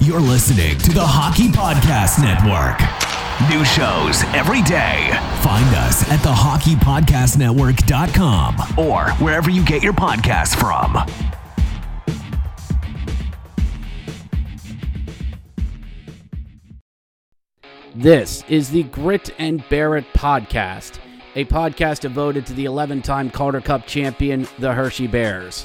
You're listening to the Hockey Podcast Network. New shows every day. Find us at thehockeypodcastnetwork.com or wherever you get your podcasts from. This is the Grit and Bear It podcast, a podcast devoted to the 11 time Calder Cup champion, the Hershey Bears.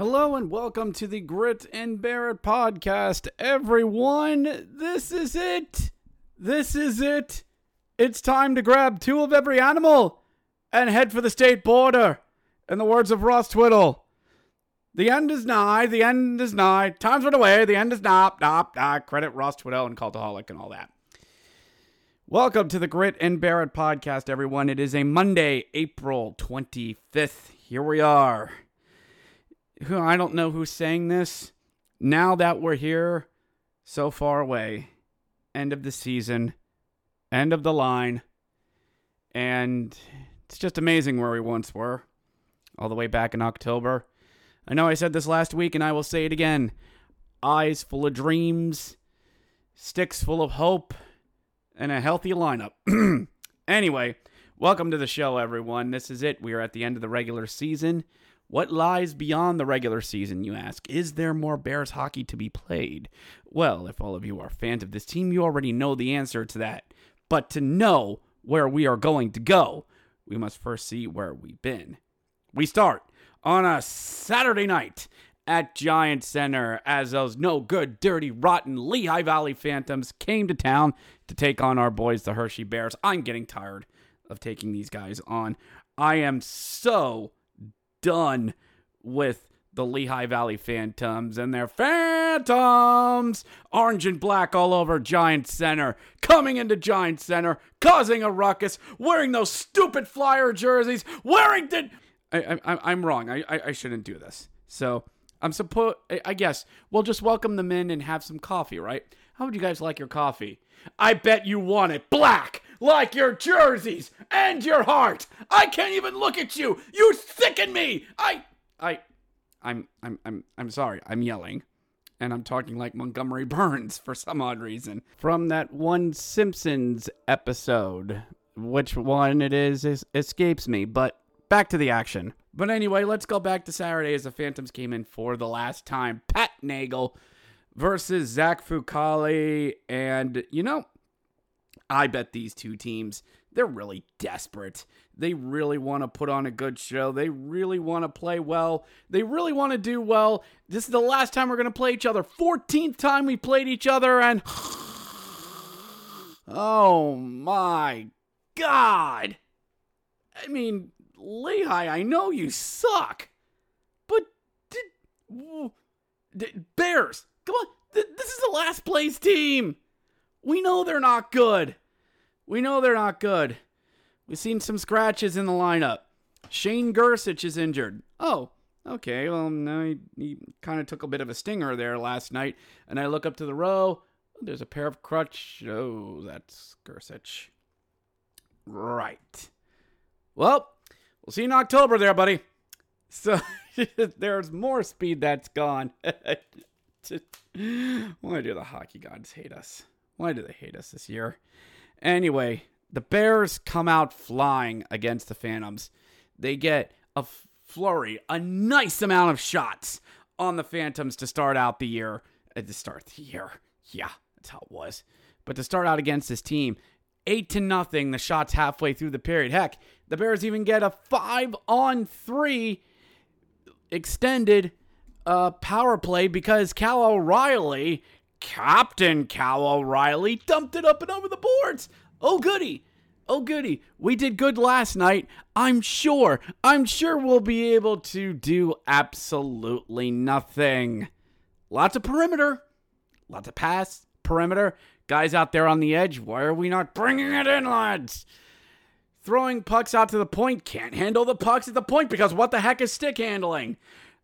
Hello and welcome to the Grit and Bear It podcast, everyone. This is it. This is it. It's time to grab two of every animal and head for the state border. In the words of Ross Twiddle, the end is nigh. The end is nigh. Time's run away. The end is not. Not. Not. Credit Ross Twiddle and Cultaholic and all that. Welcome to the Grit and Bear It podcast, everyone. It is a Monday, April 25th. Here we are who I don't know who's saying this. Now that we're here, so far away, end of the season, end of the line, and it's just amazing where we once were, all the way back in October. I know I said this last week, and I will say it again eyes full of dreams, sticks full of hope, and a healthy lineup. anyway, welcome to the show, everyone. This is it. We are at the end of the regular season. What lies beyond the regular season, you ask? Is there more Bears hockey to be played? Well, if all of you are fans of this team, you already know the answer to that. But to know where we are going to go, we must first see where we've been. We start on a Saturday night at Giant Center as those no good, dirty, rotten Lehigh Valley Phantoms came to town to take on our boys, the Hershey Bears. I'm getting tired of taking these guys on. I am so done with the Lehigh Valley Phantoms and their Phantoms. Orange and black all over Giant Center, coming into Giant Center, causing a ruckus, wearing those stupid flyer jerseys, wearing the. I, I, I'm wrong. I, I, I shouldn't do this. So I'm supposed. I guess we'll just welcome them in and have some coffee, right? How would you guys like your coffee? I bet you want it black, like your jerseys and your heart. I can't even look at you. You sicken me. I, I, I'm, I'm, I'm, I'm sorry. I'm yelling, and I'm talking like Montgomery Burns for some odd reason from that one Simpsons episode. Which one it is, is escapes me, but back to the action. But anyway, let's go back to Saturday as the Phantoms came in for the last time. Pat Nagle versus Zach Fucale. And, you know, I bet these two teams, they're really desperate. They really want to put on a good show. They really want to play well. They really want to do well. This is the last time we're going to play each other. 14th time we played each other, and. Oh my God. I mean, Lehigh, I know you suck. But. Did, Bears, come on. Th- this is the last place team. We know they're not good. We know they're not good. We've seen some scratches in the lineup. Shane Gersich is injured. Oh, okay. Well, no, he, he kind of took a bit of a stinger there last night. And I look up to the row. There's a pair of crutch. Oh, that's Gersich. Right. Well, we'll see you in October there, buddy. So there's more speed that's gone. Why do the hockey gods hate us? Why do they hate us this year? Anyway, the Bears come out flying against the Phantoms. They get a flurry, a nice amount of shots on the Phantoms to start out the year. At uh, the start the year. Yeah, that's how it was. But to start out against this team, Eight to nothing. The shots halfway through the period. Heck, the Bears even get a five on three extended uh, power play because Cal O'Reilly, Captain Cal O'Reilly, dumped it up and over the boards. Oh, goody. Oh, goody. We did good last night. I'm sure. I'm sure we'll be able to do absolutely nothing. Lots of perimeter. Lots of pass, perimeter. Guys out there on the edge. Why are we not bringing it in, lads? Throwing pucks out to the point. Can't handle the pucks at the point because what the heck is stick handling?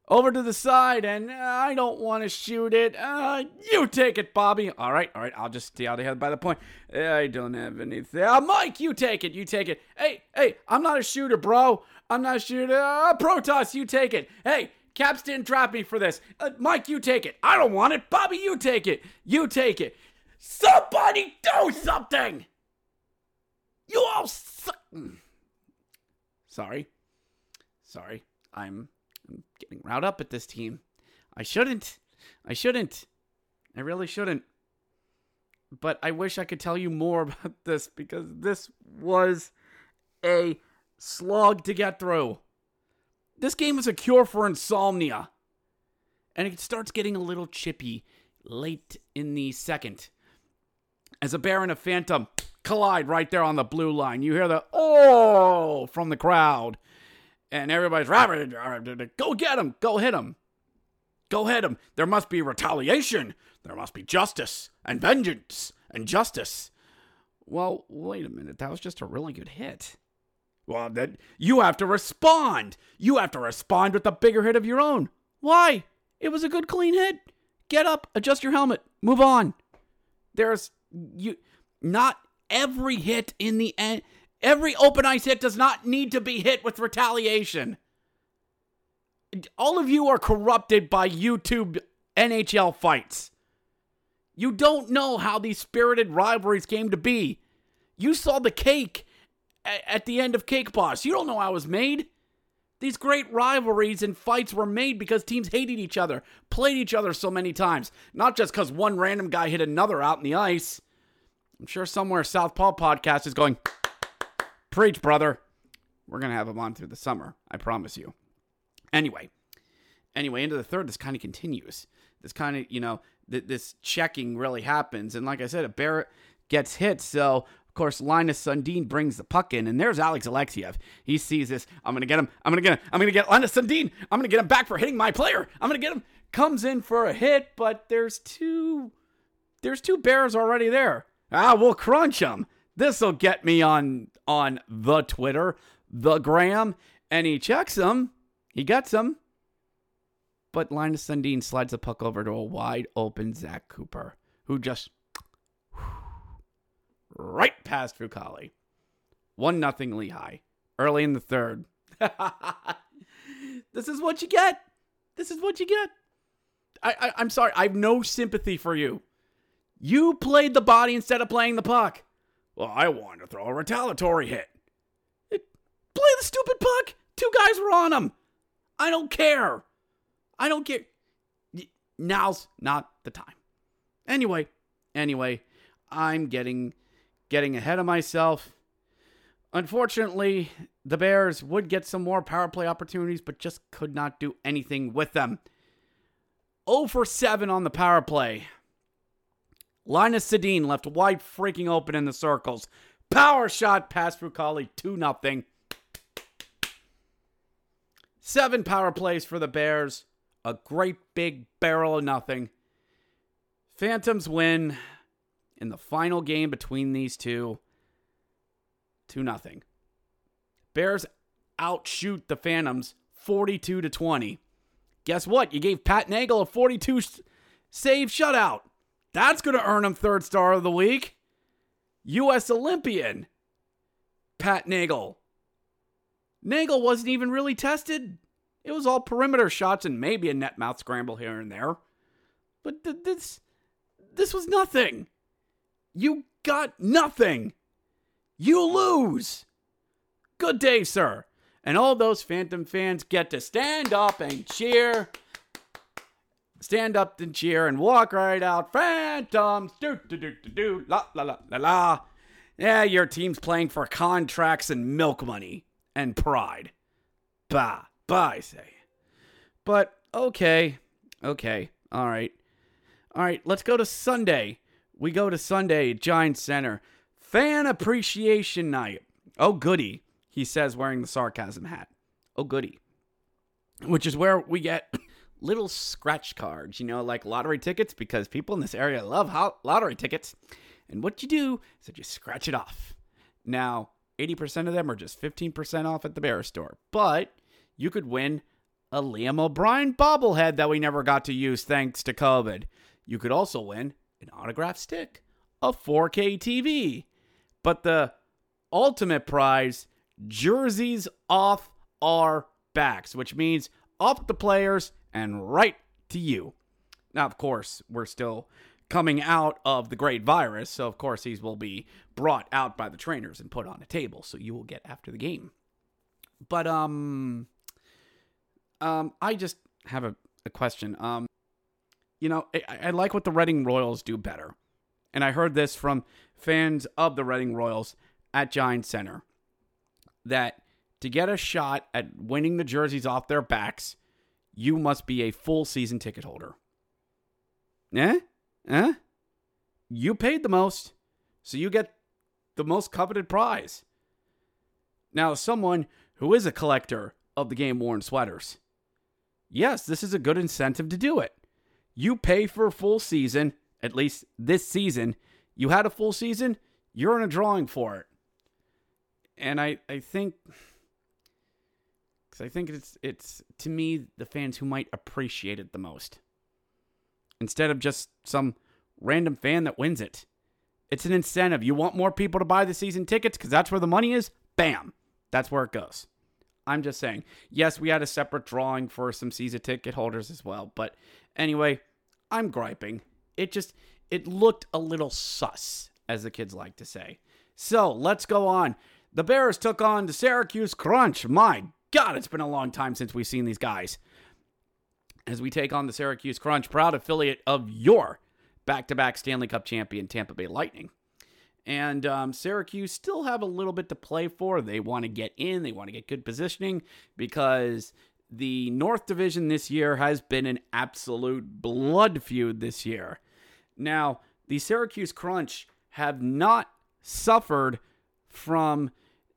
Over to the side, and uh, I don't want to shoot it. Uh, you take it, Bobby. All right, all right. I'll just stay out ahead by the point. I don't have anything. Uh, Mike, you take it. You take it. Hey, hey, I'm not a shooter, bro. I'm not a shooter. Uh, Protas, you take it. Hey, Caps didn't trap me for this. Uh, Mike, you take it. I don't want it. Bobby, you take it. You take it. Somebody do something. You all suck. Sorry. Sorry. I'm, I'm getting riled up at this team. I shouldn't. I shouldn't. I really shouldn't. But I wish I could tell you more about this because this was a slog to get through. This game is a cure for insomnia. And it starts getting a little chippy late in the second. As a bear and a phantom collide right there on the blue line, you hear the oh from the crowd. And everybody's rabbit go get him, go hit him. Go hit him. There must be retaliation. There must be justice and vengeance and justice. Well, wait a minute. That was just a really good hit. Well, then you have to respond. You have to respond with a bigger hit of your own. Why? It was a good clean hit. Get up, adjust your helmet, move on. There's you not every hit in the end every open ice hit does not need to be hit with retaliation. All of you are corrupted by YouTube NHL fights. You don't know how these spirited rivalries came to be. You saw the cake at the end of Cake Boss. You don't know how it was made. These great rivalries and fights were made because teams hated each other, played each other so many times, not just because one random guy hit another out in the ice. I'm sure somewhere Southpaw Podcast is going, Preach, brother. We're going to have him on through the summer, I promise you. Anyway, anyway, into the third, this kind of continues. This kind of, you know, th- this checking really happens. And like I said, a Barrett gets hit. So of course, Linus Sandin brings the puck in, and there's Alex Alexeyev. He sees this. I'm gonna get him. I'm gonna get him. I'm gonna get Linus Sandin. I'm gonna get him back for hitting my player. I'm gonna get him. Comes in for a hit, but there's two. There's two bears already there. Ah, we'll crunch them. This'll get me on on the Twitter, the Gram, and he checks them. He gets them. But Linus Sandin slides the puck over to a wide open Zach Cooper, who just right past Fucale. 1 nothing Lehigh. Early in the third. this is what you get. This is what you get. I, I, am sorry. I have no sympathy for you. You played the body instead of playing the puck. Well, I wanted to throw a retaliatory hit. It, play the stupid puck. Two guys were on him. I don't care. I don't care. Now's not the time. Anyway, anyway, I'm getting getting ahead of myself. Unfortunately, the Bears would get some more power play opportunities, but just could not do anything with them. 0 for 7 on the power play. Linus Sandin left wide freaking open in the circles. Power shot past Fucale 2 0. Seven power plays for the Bears. A great big barrel of nothing. Phantoms win in the final game between these two 2 nothing. Bears outshoot the Phantoms 42 to 20. Guess what? You gave Pat Nagle a 42 save shutout. That's going to earn him third star of the week. US Olympian Pat Nagle. Nagle wasn't even really tested. It was all perimeter shots and maybe a net mouth scramble here and there. But th- this this was nothing. You got nothing. You lose. Good day, sir. And all those Phantom fans get to stand up and cheer. Stand up and cheer and walk right out. Phantoms. Do, do, do, do, do. La, la, la, la, la. Yeah, your team's playing for contracts and milk money and pride. Bah, bah, I say. But okay, okay, all right. All right, let's go to Sunday. We go to Sunday Giant Center. Fan Appreciation Night. Oh, goody, he says, wearing the sarcasm hat. Oh, goody. Which is where we get little scratch cards, you know, like lottery tickets, because people in this area love lottery tickets. And what you do is that you scratch it off. Now, 80% of them are just 15% off at the bear store, but you could win a Liam O'Brien bobblehead that we never got to use thanks to COVID. You could also win an autograph stick, a 4K TV, but the ultimate prize jerseys off our backs, which means off the players and right to you. Now, of course, we're still coming out of the great virus, so of course these will be brought out by the trainers and put on a table, so you will get after the game. But um um I just have a, a question. Um you know, I, I like what the Reading Royals do better. And I heard this from fans of the Reading Royals at Giant Center that to get a shot at winning the jerseys off their backs, you must be a full season ticket holder. Eh? Eh? You paid the most, so you get the most coveted prize. Now, someone who is a collector of the game worn sweaters, yes, this is a good incentive to do it. You pay for a full season, at least this season. You had a full season, you're in a drawing for it. And I, I think because I think it's it's to me the fans who might appreciate it the most. Instead of just some random fan that wins it. It's an incentive. You want more people to buy the season tickets because that's where the money is? Bam. That's where it goes. I'm just saying. Yes, we had a separate drawing for some season ticket holders as well. But anyway, I'm griping. It just it looked a little sus, as the kids like to say. So let's go on. The Bears took on the Syracuse Crunch. My God, it's been a long time since we've seen these guys. As we take on the Syracuse Crunch, proud affiliate of your back to back Stanley Cup champion, Tampa Bay Lightning. And um, Syracuse still have a little bit to play for. They want to get in, they want to get good positioning because the North Division this year has been an absolute blood feud this year. Now, the Syracuse Crunch have not suffered from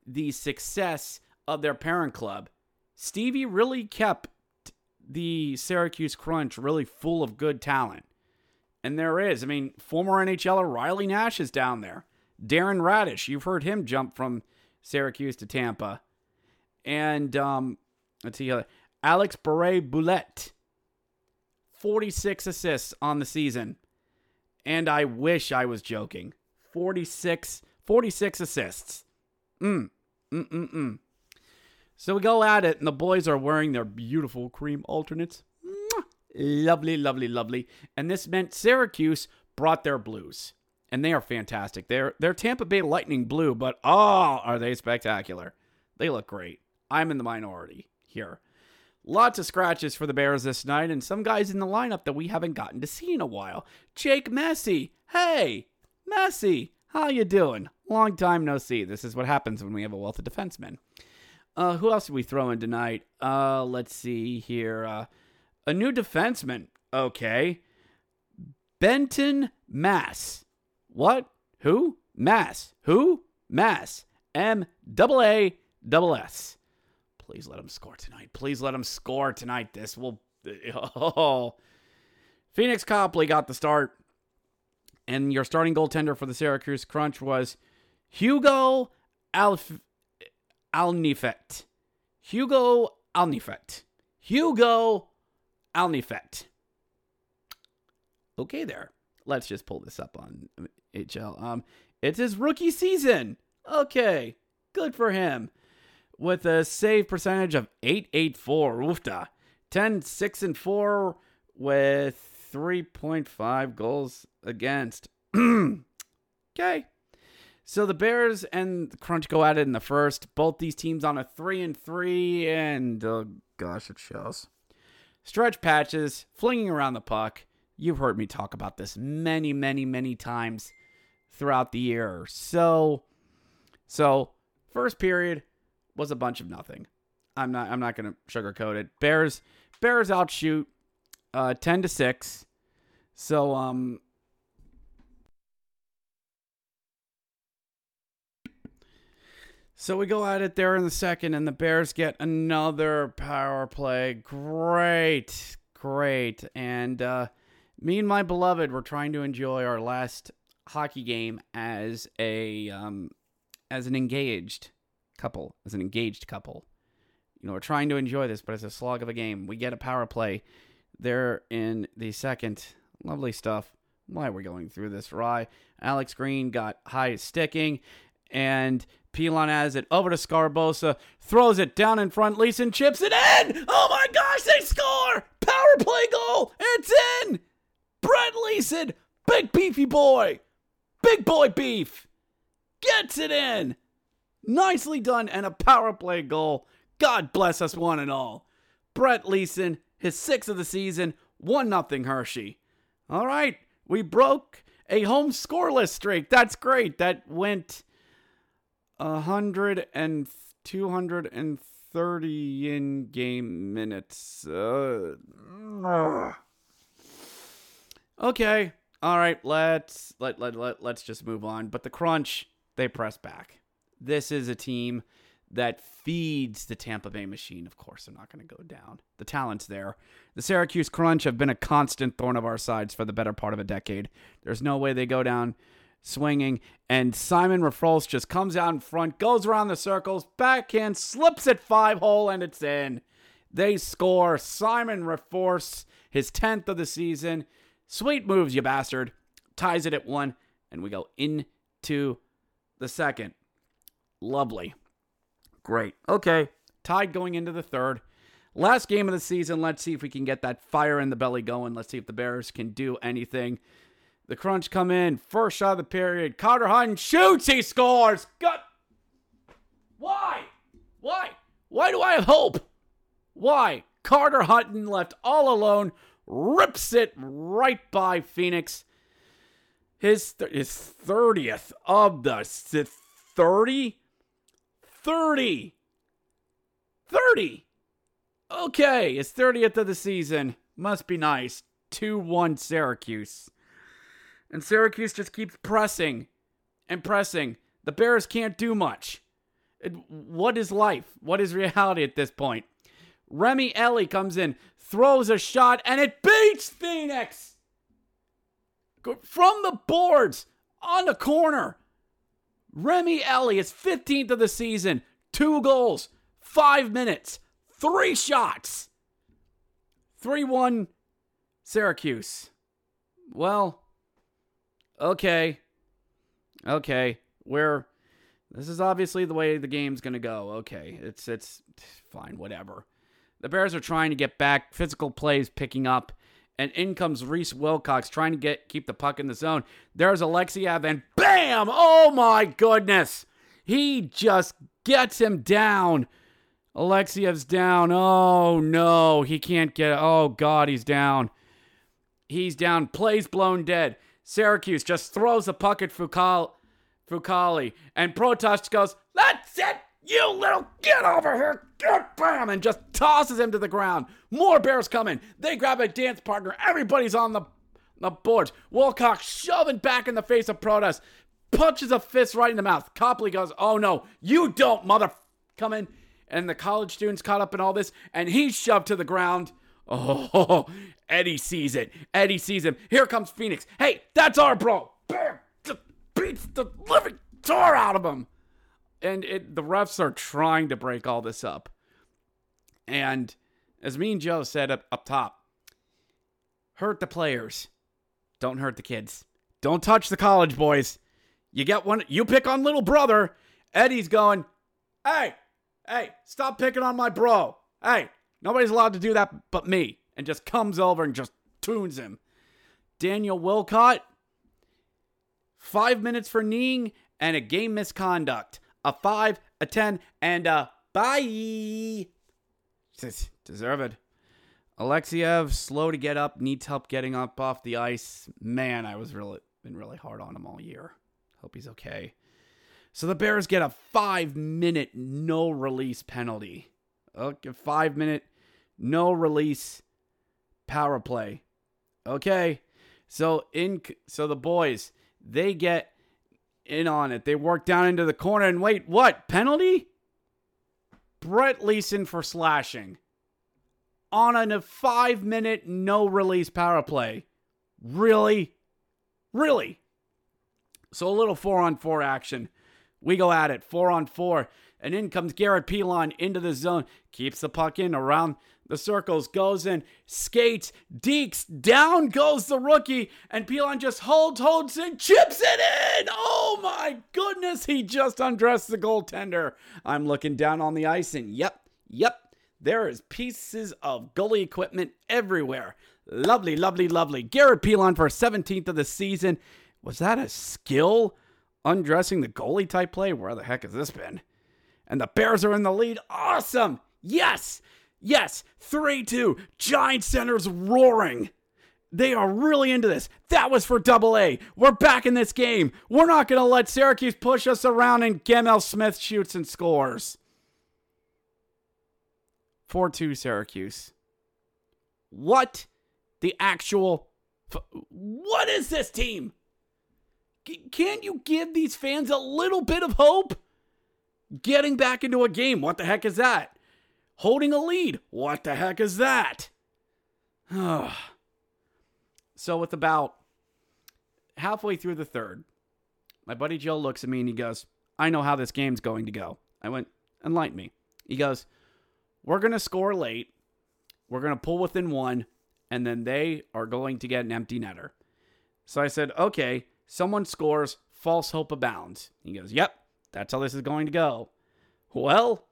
the success of their parent club. Stevie really kept the Syracuse Crunch really full of good talent. And there is. I mean, former NHLer Riley Nash is down there. Darren Raddysh, you've heard him jump from Syracuse to Tampa. And um, let's see, uh, Alex Barré-Boulet, 46 assists on the season. And I wish I was joking. 46, 46 assists. Mm, mm, mm, mm. So we go at it, and the boys are wearing their beautiful cream alternates. Mwah! Lovely, lovely, lovely. And this meant Syracuse brought their blues. And they are fantastic. They're they're Tampa Bay Lightning blue, but oh, are they spectacular. They look great. I'm in the minority here. Lots of scratches for the Bears this night, and some guys in the lineup that we haven't gotten to see in a while. Jake Massie. Hey, Massie, how you doing? Long time no see. This is what happens when we have a wealth of defensemen. Uh, who else did we throw in tonight? Uh, let's see here. Uh, a new defenseman. Okay. Benton Maass. What? Who? Maass. Who? Maass. M double A double S. Please let him score tonight. Please let him score tonight. This will. Oh. Phoenix Copley got the start. And your starting goaltender for the Syracuse Crunch was Hugo Alf. Alnefelt. Hugo Alnefelt. Hugo Alnefelt. Okay, there. Let's just pull this up on HL. Um, it's his rookie season. Okay, good for him. With a save percentage of 884. Oofta. 10, 6, and 4 with 3.5 goals against. okay. So the Bears and the Crunch go at it in the first. Both these teams on a three and three, and oh gosh, it shows. Stretch patches, flinging around the puck. You've heard me talk about this many, many, many times throughout the year. So So, first period was a bunch of nothing. I'm not I'm not going to sugarcoat it. Bears Bears outshoot uh 10 to 6. So, um So we go at it there in the second, and the Bears get another power play. Great, great. And uh, me and my beloved were trying to enjoy our last hockey game as a um, as an engaged couple, as an engaged couple. You know, we're trying to enjoy this, but it's a slog of a game. We get a power play there in the second. Lovely stuff. Why we're we going through this? Rye. Alex Green got high sticking, and Pilon has it over to Sgarbossa, throws it down in front. Leeson chips it in. Oh my gosh, they score! Power play goal. It's in. Brett Leeson, big beefy boy, big boy beef, gets it in. Nicely done and a power play goal. God bless us one and all. Brett Leeson, his sixth of the season, one nothing Hershey. All right, we broke a home scoreless streak. That's great. That went a hundred and two hundred and thirty in game minutes. Uh, okay, all right. Let's let let let let's just move on. But the Crunch, they press back. This is a team that feeds the Tampa Bay machine. Of course, they're not going to go down. The talent's there. The Syracuse Crunch have been a constant thorn of our sides for the better part of a decade. There's no way they go down swinging, and Simon Ryfors just comes out in front, goes around the circles, backhand, slips it five hole, and it's in. They score. Simon Ryfors, his 10th of the season. Sweet moves, you bastard. Ties it at one, and we go into the second. Lovely. Great. Okay. Tied going into the third. Last game of the season. Let's see if we can get that fire in the belly going. Let's see if the Bears can do anything. The Crunch come in. First shot of the period. Carter Hutton shoots. He scores. Gut. Why? Why? Why do I have hope? Why? Carter Hutton left all alone. Rips it right by Phoenix. His, th- his 30th of the 30? 30. 30. Okay, his 30th of the season. Must be nice. 2 1 Syracuse. And Syracuse just keeps pressing and pressing. The Bears can't do much. It, what is life? What is reality at this point? Remi Elie comes in, throws a shot, and it beats Phoenix from the boards on the corner. Remi Elie is 15th of the season, two goals, five minutes, three shots. 3 1 Syracuse. Well, okay. Okay. We're this is obviously the way the game's to go. Okay. It's it's fine, whatever. The Bears are trying to get back, physical plays picking up, and in comes Reese Wilcox trying to get keep the puck in the zone. There's Alexeyev and bam! Oh my goodness. He just gets him down. Alexeyev's down. Oh no, he can't get. Oh god, he's down. He's down. Plays blown dead. Syracuse just throws the puck at Fucale, Fucale, and Protas goes, "That's it, you little get over here, get bam!" and just tosses him to the ground. More Bears coming. They grab a dance partner. Everybody's on the the boards. Wilcox shoving back in the face of Protas, punches a fist right in the mouth. Copley goes, "Oh no, you don't, mother!" Coming, and the college students caught up in all this, and he's shoved to the ground. Oh, Eddie sees it. Eddie sees him. Here comes Phoenix. Hey, that's our bro. Bam! Just beats the living tar out of him. And it, the refs are trying to break all this up. And as me and Joe said up, up top, hurt the players. Don't hurt the kids. Don't touch the college boys. You get one, you pick on little brother. Eddie's going, hey, hey, stop picking on my bro. Hey, nobody's allowed to do that but me. And just comes over and just tunes him. Daniel Walcott, five minutes for kneeing and a game misconduct. A five, a 10, and a bye. Deserved. Alexeyev, slow to get up, needs help getting up off the ice. Man, I was really been really hard on him all year. Hope he's okay. So the Bears get a five minute no release penalty. Okay, five minute no release power play. Okay. So in so the boys, they get in on it. They work down into the corner and wait, what? Penalty? Brett Leeson for slashing on a five minute no release power play. Really? Really? So a little four on four action. We go at it, four on four. And in comes Garrett Pilon into the zone. Keeps the puck in around the circles, goes in, skates, deeks, down goes the rookie, and Pilon just holds, holds, and chips it in. Oh my goodness, he just undressed the goaltender. I'm looking down on the ice, and yep, yep, there is pieces of goalie equipment everywhere. Lovely, lovely, lovely. Garrett Pilon for 17th of the season. Was that a skill? Undressing the goalie type play? Where the heck has this been? And the Bears are in the lead. Awesome. Yes. Yes. 3 2. Giant Center's roaring. They are really into this. That was for double A. We're back in this game. We're not going to let Syracuse push us around and Gemel Smith shoots and scores. 4 2 Syracuse. What the actual. What is this team? Can't you give these fans a little bit of hope? Getting back into a game, what the heck is that? Holding a lead, what the heck is that? so, with about halfway through the third, my buddy Joe looks at me and he goes, I know how this game's going to go. I went, enlighten me. He goes, We're going to score late. We're going to pull within one, and then they are going to get an empty netter. So I said, Okay, someone scores, false hope abounds. He goes, Yep, that's how this is going to go. Well,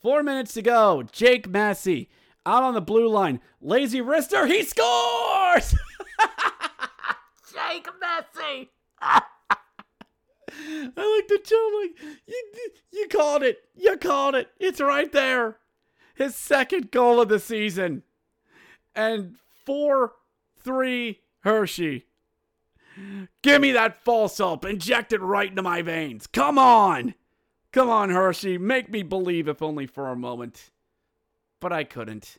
four minutes to go. Jake Massie out on the blue line. Lazy wrister, he scores! Jake Massie! I looked at Joe like, you, you called it. You called it. It's right there. His second goal of the season. And 4 3 Hershey. Give me that false hope. Inject it right into my veins. Come on. Come on, Hershey. Make me believe, if only for a moment. But I couldn't.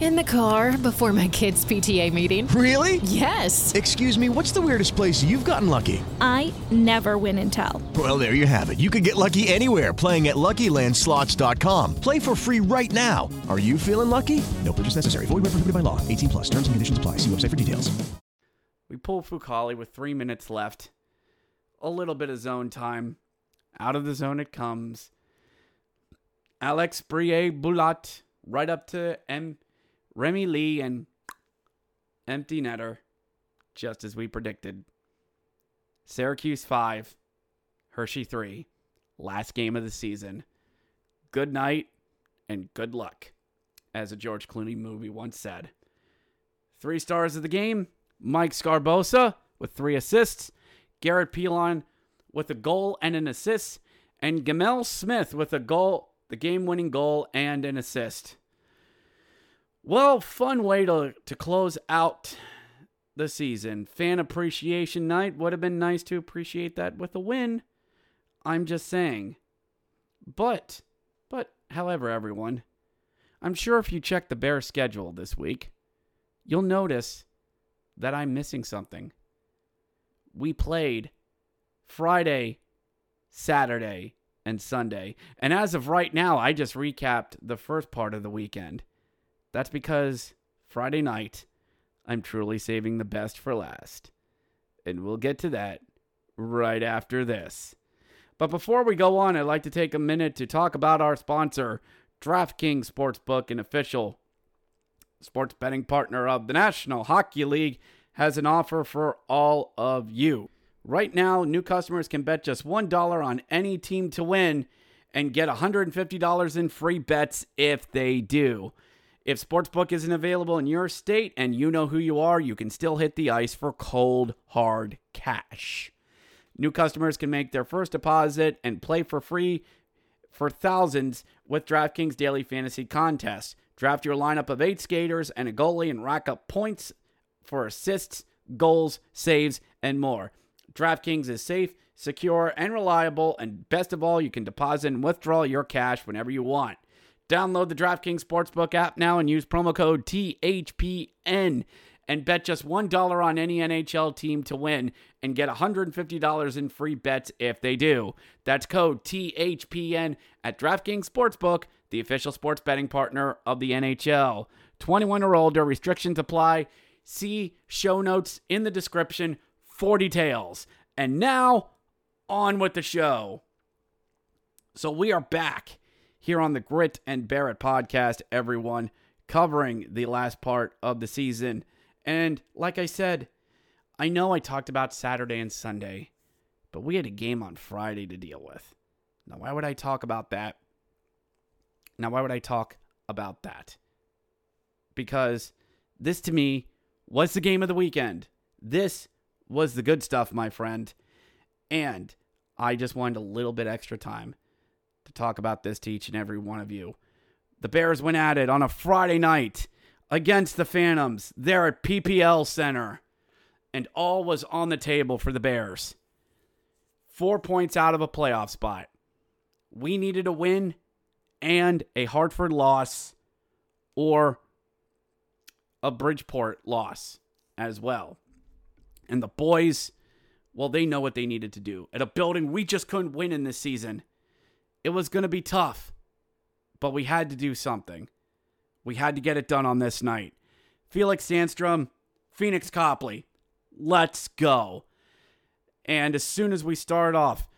In the car before my kids' PTA meeting. Really? Yes. Excuse me, what's the weirdest place you've gotten lucky? I never win and tell. Well, there you have it. You can get lucky anywhere playing at LuckyLandSlots.com. Play for free right now. Are you feeling lucky? No purchase necessary. Void where prohibited by law. 18 plus. Terms and conditions apply. See website for details. We pull Fucale with three minutes left. A little bit of zone time. Out of the zone it comes. Alex Barré-Boulet right up to M. Remi Elie and empty netter, just as we predicted. Syracuse 5, Hershey 3, last game of the season. Good night and good luck, as a George Clooney movie once said. Three stars of the game Mike Sgarbossa with three assists, Garrett Pilon with a goal and an assist, and Gemel Smith with a goal, the game winning goal, and an assist. Well, fun way to, to close out the season. Fan appreciation night would have been nice to appreciate that with a win. I'm just saying. But, but, however, everyone, I'm sure if you check the Bears schedule this week, you'll notice that I'm missing something. We played Friday, Saturday, and Sunday. And as of right now, I just recapped the first part of the weekend. That's because Friday night, I'm truly saving the best for last. And we'll get to that right after this. But before we go on, I'd like to take a minute to talk about our sponsor, DraftKings Sportsbook, an official sports betting partner of the National Hockey League, has an offer for all of you. Right now, new customers can bet just $1 on any team to win and get $150 in free bets if they do. If Sportsbook isn't available in your state and you know who you are, you can still hit the ice for cold, hard cash. New customers can make their first deposit and play for free for thousands with DraftKings Daily Fantasy Contest. Draft your lineup of eight skaters and a goalie and rack up points for assists, goals, saves, and more. DraftKings is safe, secure, and reliable, and best of all, you can deposit and withdraw your cash whenever you want. Download the DraftKings Sportsbook app now and use promo code THPN and bet just $1 on any NHL team to win and get $150 in free bets if they do. That's code THPN at DraftKings Sportsbook, the official sports betting partner of the NHL. 21 or older, restrictions apply. See show notes in the description for details. And now, on with the show. So we are back here on the Grit and Bear It podcast, everyone, covering the last part of the season. And like I said, I know I talked about Saturday and Sunday, but we had a game on Friday to deal with. Now, why would I talk about that? Now, why would I talk about that? Because this to me was the game of the weekend. This was the good stuff, my friend. And I just wanted a little bit extra time talk about this to each and every one of you. The Bears went at it on a Friday night against the Phantoms there at PPL Center, and all was on the table for the Bears. Four points out of a playoff spot. We needed a win and a Hartford loss or a Bridgeport loss as well. And the boys, well, they know what they needed to do. At a building we just couldn't win in this season. It was going to be tough, but we had to do something. We had to get it done on this night. Felix Sandstrom, Phoenix Copley, let's go. And as soon as we start off,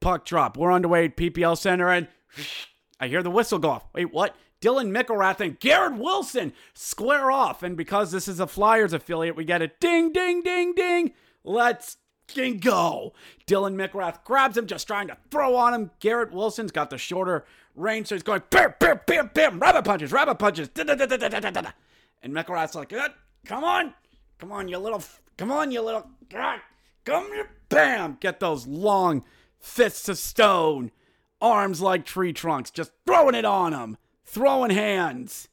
puck drop, we're underway at PPL Center, and I hear the whistle go off. Wait, what? Dylan McIlrath and Garrett Wilson square off. And because this is a Flyers affiliate, we get a ding, ding, ding, ding. Let's go. Dylan McIlrath grabs him, just trying to throw on him. Garrett Wilson's got the shorter range, so he's going bam, bam, bam, bam, rabbit punches, rabbit punches. Da, da, da, da, da, da, da. And McIlrath's like, come on, come on, you little, come on, you little, come here, bam. Get those long fists of stone, arms like tree trunks, just throwing it on him, throwing hands.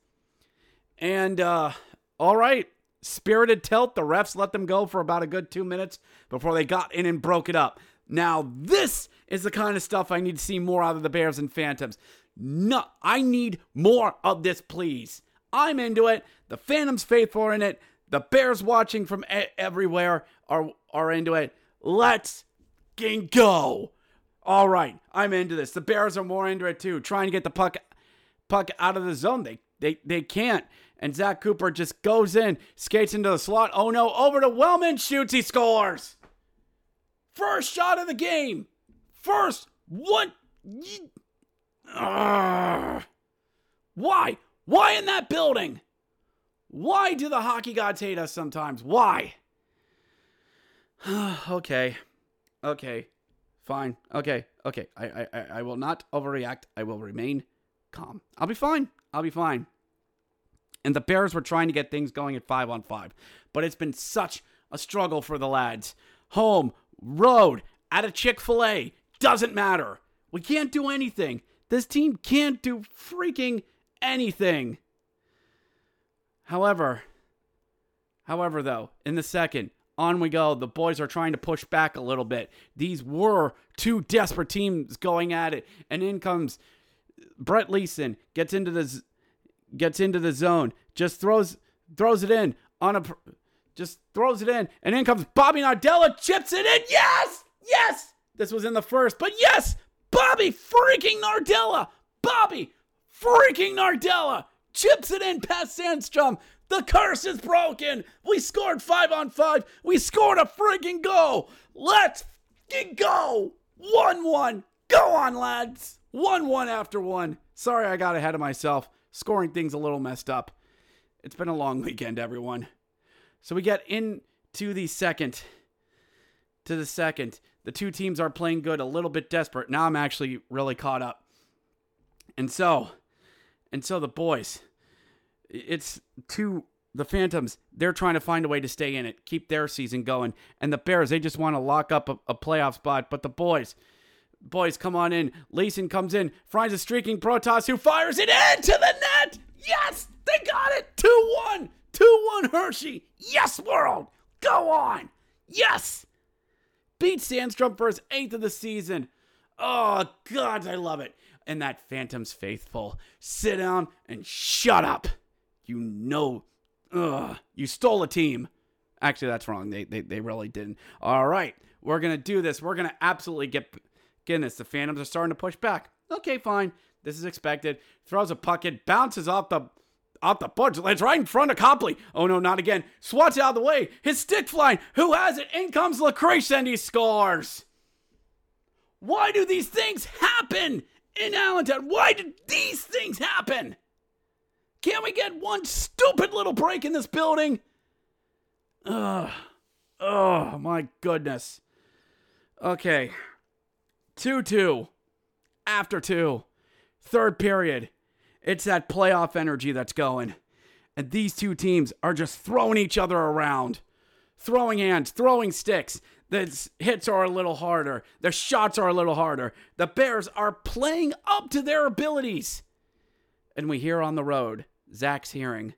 And, uh, all right, spirited tilt. The refs let them go for about a good two minutes before they got in and broke it up. Now, this is the kind of stuff I need to see more out of the Bears and Phantoms. No, I need more of this, please. I'm into it. The Phantoms faithful are in it. The Bears watching from everywhere are are into it. Let's go. All right, I'm into this. The Bears are more into it too, trying to get the puck puck out of the zone. They they they can't. And Zach Cooper just goes in, skates into the slot. Oh no, over to Wellman, shoots, he scores. First shot of the game. First. What? Why? Why in that building? Why do the hockey gods hate us sometimes? Why? okay. Okay. Fine. Okay. Okay. I, I I will not overreact. I will remain calm. I'll be fine. I'll be fine. And the Bears were trying to get things going at five on five, but it's been such a struggle for the lads. Home, road, at a Chick fil A, doesn't matter. We can't do anything. This team can't do freaking anything. However, however, though, in the second, on we go. The boys are trying to push back a little bit. These were two desperate teams going at it, and in comes Brett Leeson. Gets into the gets into the zone, just throws throws it in on a just throws it in, and in comes Bobby Nardella, chips it in. Yes, yes. This was in the first, but yes, Bobby freaking Nardella, Bobby freaking Nardella chips it in past Sandstrom. The curse is broken. We scored five on five. We scored a freaking goal. Let's go. 1 1. Go on, lads. 1 1 after 1. Sorry, I got ahead of myself. Scoring things a little messed up. It's been a long weekend, everyone. So we get into the second. To the second. The two teams are playing good, a little bit desperate. Now I'm actually really caught up. And so, and so the boys, it's two the Phantoms, they're trying to find a way to stay in it, keep their season going. And the Bears, they just want to lock up a, a playoff spot. But the boys, boys, come on in. Leason comes in, finds a streaking Protas who fires it into the net. Yes, they got it. 2 1. 2 1 Hershey. Yes, world. Go on. Yes. Beat Sandstrom for his eighth of the season. Oh, God, I love it. And that Phantom's faithful. Sit down and shut up. You know Ugh, you stole a team. Actually, that's wrong. They, they, they really didn't. All right, we're going to do this. We're going to absolutely get, this. The Phantoms are starting to push back. Okay, fine. This is expected. Throws a puck. It bounces off the off the punch. It's right in front of Copley. Oh no, not again. Swats out of the way. His stick flying. Who has it? In comes Lecrae and he scores. Why do these things happen in Allentown? Why did these things happen? Can't we get one stupid little break in this building? Ugh. Oh, my goodness. Okay. 2 2. After two. Third period. It's that playoff energy that's going. And these two teams are just throwing each other around, throwing hands, throwing sticks. The hits are a little harder. The shots are a little harder. The Bears are playing up to their abilities. And we hear on the road Zach's hearing,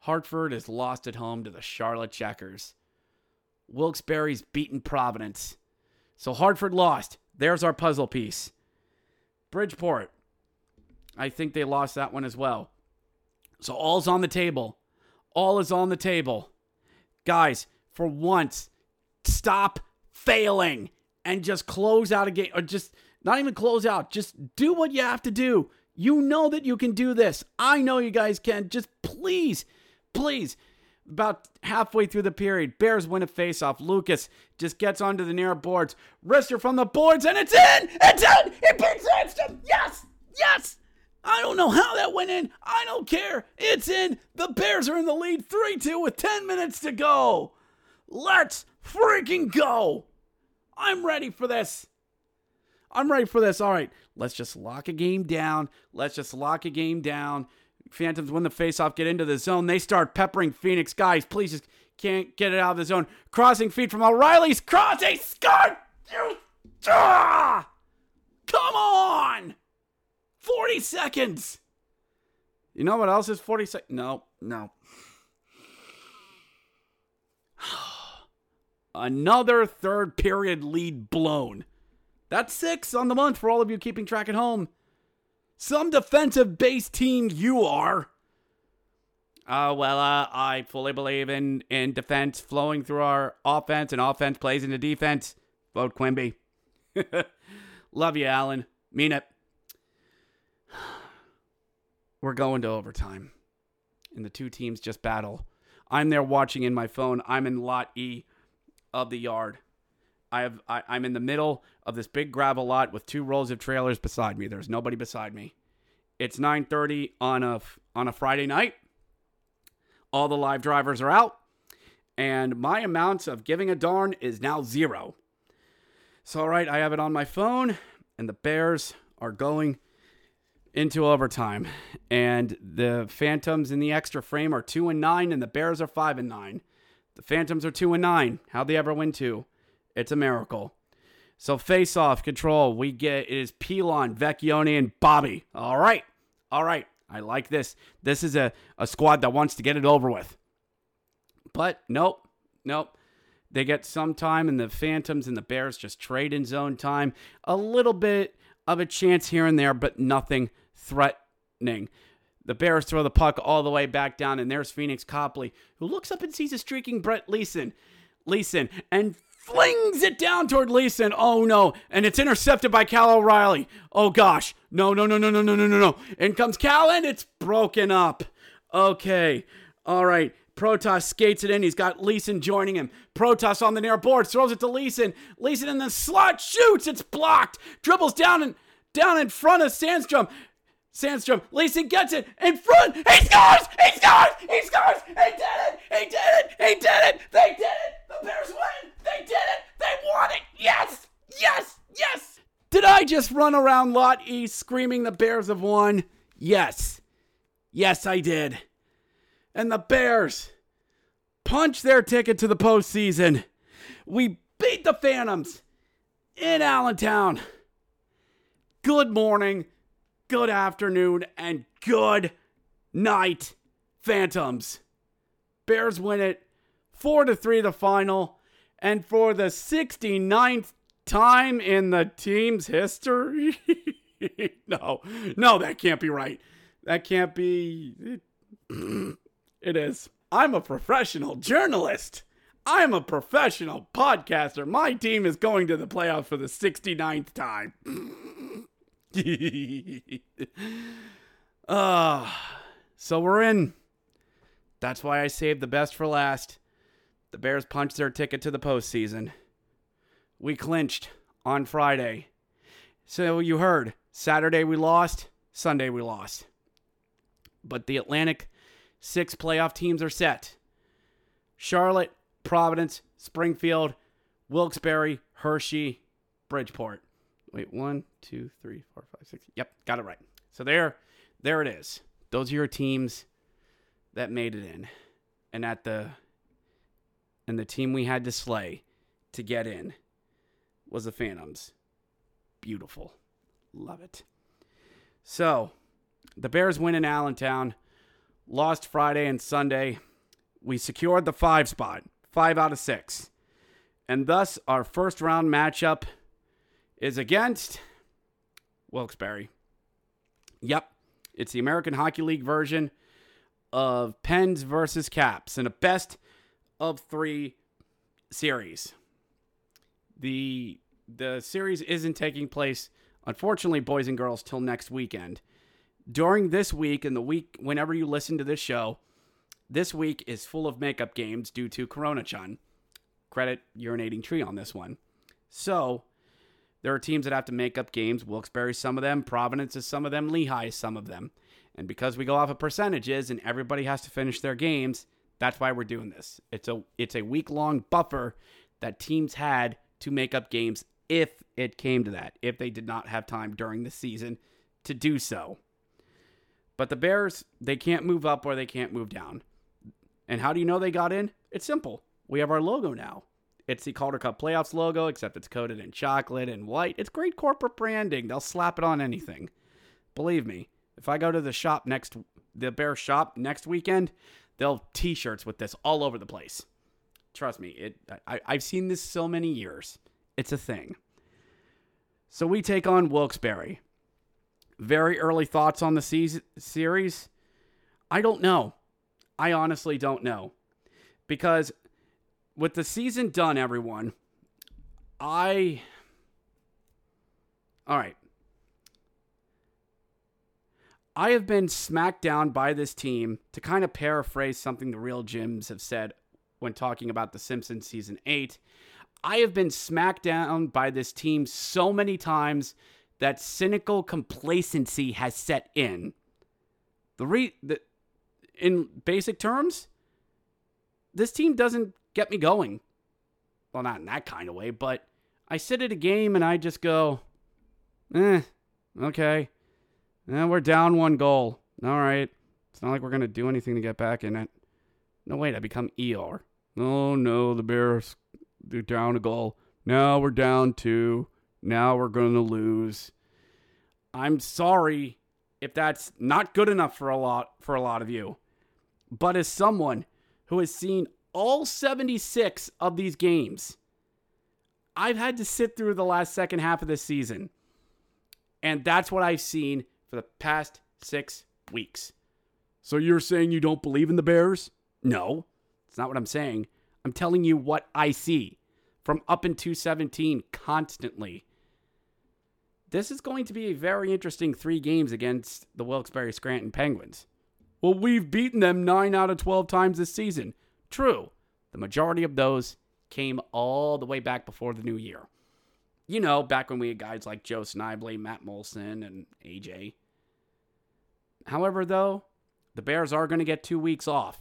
Hartford is lost at home to the Charlotte Checkers. Wilkes-Barre's beaten Providence. So Hartford lost. There's our puzzle piece. Bridgeport. I think they lost that one as well. So all's on the table. All is on the table. Guys, for once, stop failing and just close out a game or just not even close out. Just do what you have to do. You know that you can do this. I know you guys can. Just please, please. About halfway through the period, Bears win a faceoff. Lucas just gets onto the near boards. Wrister from the boards, and it's in! It's in! It beats Sandstrom! Yes! Yes! I don't know how that went in. I don't care. It's in. The Bears are in the lead 3 2 with 10 minutes to go. Let's freaking go. I'm ready for this. I'm ready for this. All right, let's just lock a game down. Let's just lock a game down. Phantoms win the faceoff, get into the zone. They start peppering Phoenix. Guys, please just can't get it out of the zone. Crossing feet from O'Reilly's crossing. Scott! Ah! Come on! 40 seconds. You know what else is 40 seconds? No, no. Another third period lead blown. That's six on the month for all of you keeping track at home. Some defensive based team you are. Uh, well, uh, I fully believe in, in defense flowing through our offense and offense plays into defense. Vote Quimby. Love you, Alan. Mean it. We're going to overtime. And the two teams just battle. I'm there watching in my phone. I'm in lot E of the yard. I have I, I'm in the middle of this big gravel lot with two rows of trailers beside me. There's nobody beside me. It's 9:30 on a on a Friday night. All the live drivers are out, and my amount of giving a darn is now zero. So all right, I have it on my phone, and the Bears are going into overtime, and the Phantoms in the extra frame are two and nine, and the Bears are five and nine. The Phantoms are two and nine. How'd they ever win two? It's a miracle. So face off control. We get is Pilon, Vecchione, and Bobby. All right. All right. I like this. This is a, a squad that wants to get it over with. But nope. Nope. They get some time, and the Phantoms and the Bears just trade in zone time. A little bit of a chance here and there, but nothing threatening. The Bears throw the puck all the way back down, and there's Phoenix Copley, who looks up and sees a streaking Brett Leason. Leason, and flings it down toward Leason. Oh no. And it's intercepted by Cal O'Reilly. Oh gosh. No, no, no, no, no, no, no, no, no. In comes Cal and it's broken up. Okay. All right. Protas skates it in. He's got Leason joining him. Protas on the near board throws it to Leason. Leason in the slot shoots. It's blocked. Dribbles down and down in front of Sandstrom. Sandstrom, Leason gets it in front. He scores! He scores! He scores! He did it! He did it! He did it! They did it! The Bears win! They did it! They won it! Yes! Yes! Yes! Did I just run around Lot E screaming the Bears have won? Yes. Yes, I did. And the Bears punch their ticket to the postseason. We beat the Phantoms in Allentown. Good morning, good afternoon, and good night, Phantoms. Bears win it 4 to 3 the final, and for the 69th time in the team's history. no, no, that can't be right. That can't be. It, is. I'm a professional journalist. I'm a professional podcaster. My team is going to the playoffs for the 69th time. uh, so we're in. That's why I saved the best for last. The Bears punched their ticket to the postseason. We clinched on Friday. So you heard, Saturday we lost, Sunday we lost. But the Atlantic six playoff teams are set Charlotte, Providence, Springfield, Wilkes-Barre, Hershey, Bridgeport. Wait, one, two, three, four, five, six. Yep, got it right. So there, there it is. Those are your teams that made it in. And at the and the team we had to slay to get in was the Phantoms. Beautiful. Love it. So, the Bears win in Allentown. Lost Friday and Sunday. We secured the five spot, five out of six. And thus, our first round matchup is against Wilkes-Barre. Yep, it's the American Hockey League version of Pens versus Caps in a best of three series. The the series isn't taking place, unfortunately, boys and girls, till next weekend. During this week and the week whenever you listen to this show, this week is full of makeup games due to Corona Chun. Credit urinating tree on this one. So there are teams that have to make up games. Wilkes-Barre, some of them. Providence is some of them. Lehigh is some of them. And because we go off of percentages and everybody has to finish their games, that's why we're doing this. It's a it's a week long buffer that teams had to make up games if it came to that, if they did not have time during the season to do so. But the Bears, they can't move up or they can't move down. And how do you know they got in? It's simple. We have our logo now. It's the Calder Cup Playoffs logo, except it's coated in chocolate and white. It's great corporate branding. They'll slap it on anything. Believe me, if I go to the shop next, the Bear shop next weekend, they'll t-shirts with this all over the place. Trust me, it. I, I've seen this so many years. It's a thing. So we take on Wilkes-Barre. Very early thoughts on the season, series. I don't know. I honestly don't know. Because with the season done, everyone, I. All right. I have been smacked down by this team to kind of paraphrase something the real Jims have said when talking about The Simpsons season 8. I have been smacked down by this team so many times that cynical complacency has set in. The re the, in basic terms, this team doesn't get me going. Well, not in that kind of way, but I sit at a game and I just go, eh, okay. Eh, we're down one goal. All right. It's not like we're going to do anything to get back in it. No, wait, I become ER. Oh, no, the Bears, they're down a goal. Now we're down two. Now we're going to lose. I'm sorry if that's not good enough for a lot for a lot of you. But as someone who has seen all 76 of these games, I've had to sit through the last second half of this season. And that's what I've seen for the past 6 weeks. So you're saying you don't believe in the Bears? No. It's not what I'm saying. I'm telling you what I see from up in 217 constantly. This is going to be a very interesting three games against the Wilkes-Barre Scranton Penguins. well, we've beaten them 9 out of 12 times this season. True. The majority of those came all the way back before the new year. You know, back when we had guys like Joe Snively, Matt Moulson, and AJ. However, though, the Bears are going to get two weeks off.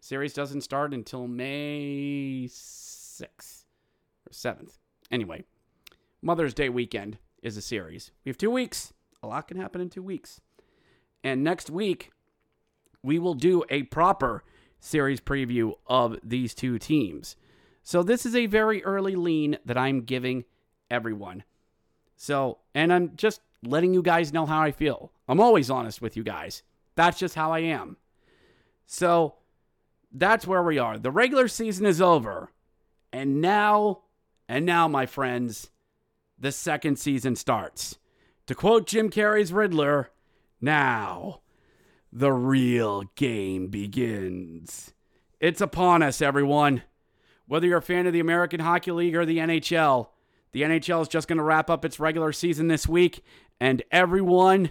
Series doesn't start until May 6th or 7th. Anyway, Mother's Day weekend is a series. We have two weeks. A lot can happen in two weeks. And next week, we will do a proper series preview of these two teams. So this is a very early lean that I'm giving everyone. So, and I'm just letting you guys know how I feel. I'm always honest with you guys. That's just how I am. So, that's where we are. The regular season is over. And now, and now, my friends, the second season starts. To quote Jim Carrey's Riddler, now the real game begins. It's upon us, everyone. Whether you're a fan of the American Hockey League or the NHL, the NHL is just going to wrap up its regular season this week, and everyone,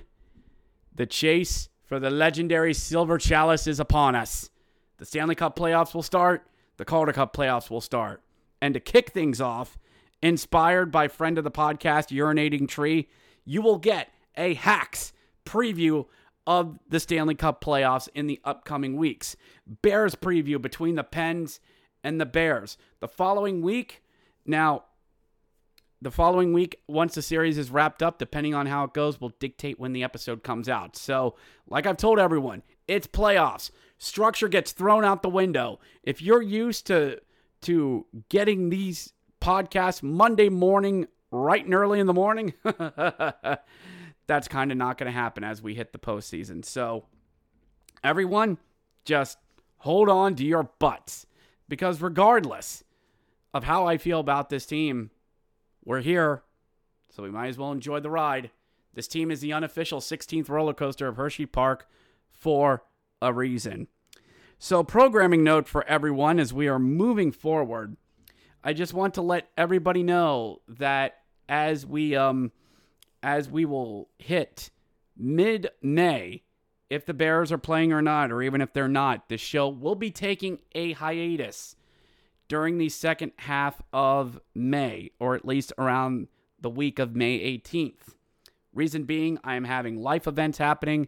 the chase for the legendary Silver Chalice is upon us. The Stanley Cup playoffs will start, the Calder Cup playoffs will start. And to kick things off, inspired by friend of the podcast, Urinating Tree, you will get a hacks preview of the Stanley Cup playoffs in the upcoming weeks. Bears preview between the Pens and the Bears. The following week, now, the following week, once the series is wrapped up, depending on how it goes, will dictate when the episode comes out. So, like I've told everyone, it's playoffs. Structure gets thrown out the window. If you're used to to getting these podcasts Monday morning, right and early in the morning, that's kind of not going to happen as we hit the postseason. So, everyone, just hold on to your butts because, regardless of how I feel about this team, we're here. So, we might as well enjoy the ride. This team is the unofficial 16th roller coaster of Hershey Park for a reason. So, programming note for everyone as we are moving forward. I just want to let everybody know that as we um as we will hit mid-May, if the Bears are playing or not, or even if they're not, the show will be taking a hiatus during the second half of May, or at least around the week of May 18th. Reason being, I am having life events happening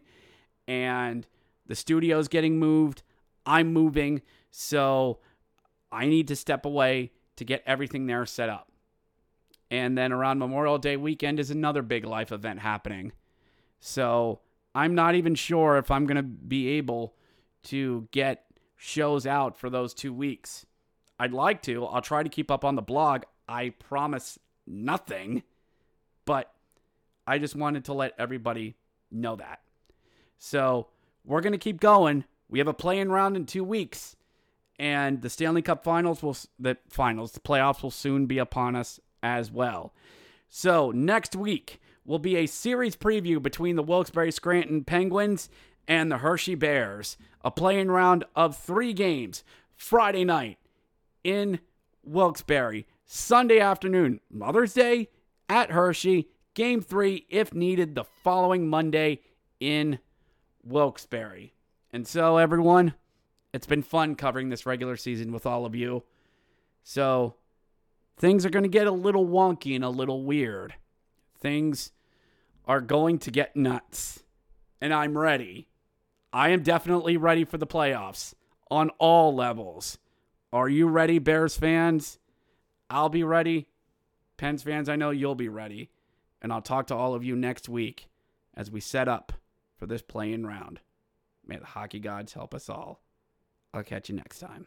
and the studio's getting moved. I'm moving, so I need to step away to get everything there set up. And then around Memorial Day weekend is another big life event happening. So I'm not even sure if I'm going to be able to get shows out for those two weeks. I'd like to. I'll try to keep up on the blog. I promise nothing, but I just wanted to let everybody know that. So we're going to keep going. We have a playing round in two weeks, and the Stanley Cup Finals will the finals, the playoffs will soon be upon us as well. So next week will be a series preview between the Wilkes-Barre Scranton Penguins and the Hershey Bears, a playing round of three games. Friday night in Wilkes-Barre, Sunday afternoon, Mother's Day at Hershey, Game three, if needed, the following Monday in Wilkes-Barre. And so, everyone, it's been fun covering this regular season with all of you. So, things are going to get a little wonky and a little weird. Things are going to get nuts. And I'm ready. I am definitely ready for the playoffs on all levels. Are you ready, Bears fans? I'll be ready. Pens fans, I know you'll be ready. And I'll talk to all of you next week as we set up for this playing round. May the hockey gods help us all. I'll catch you next time.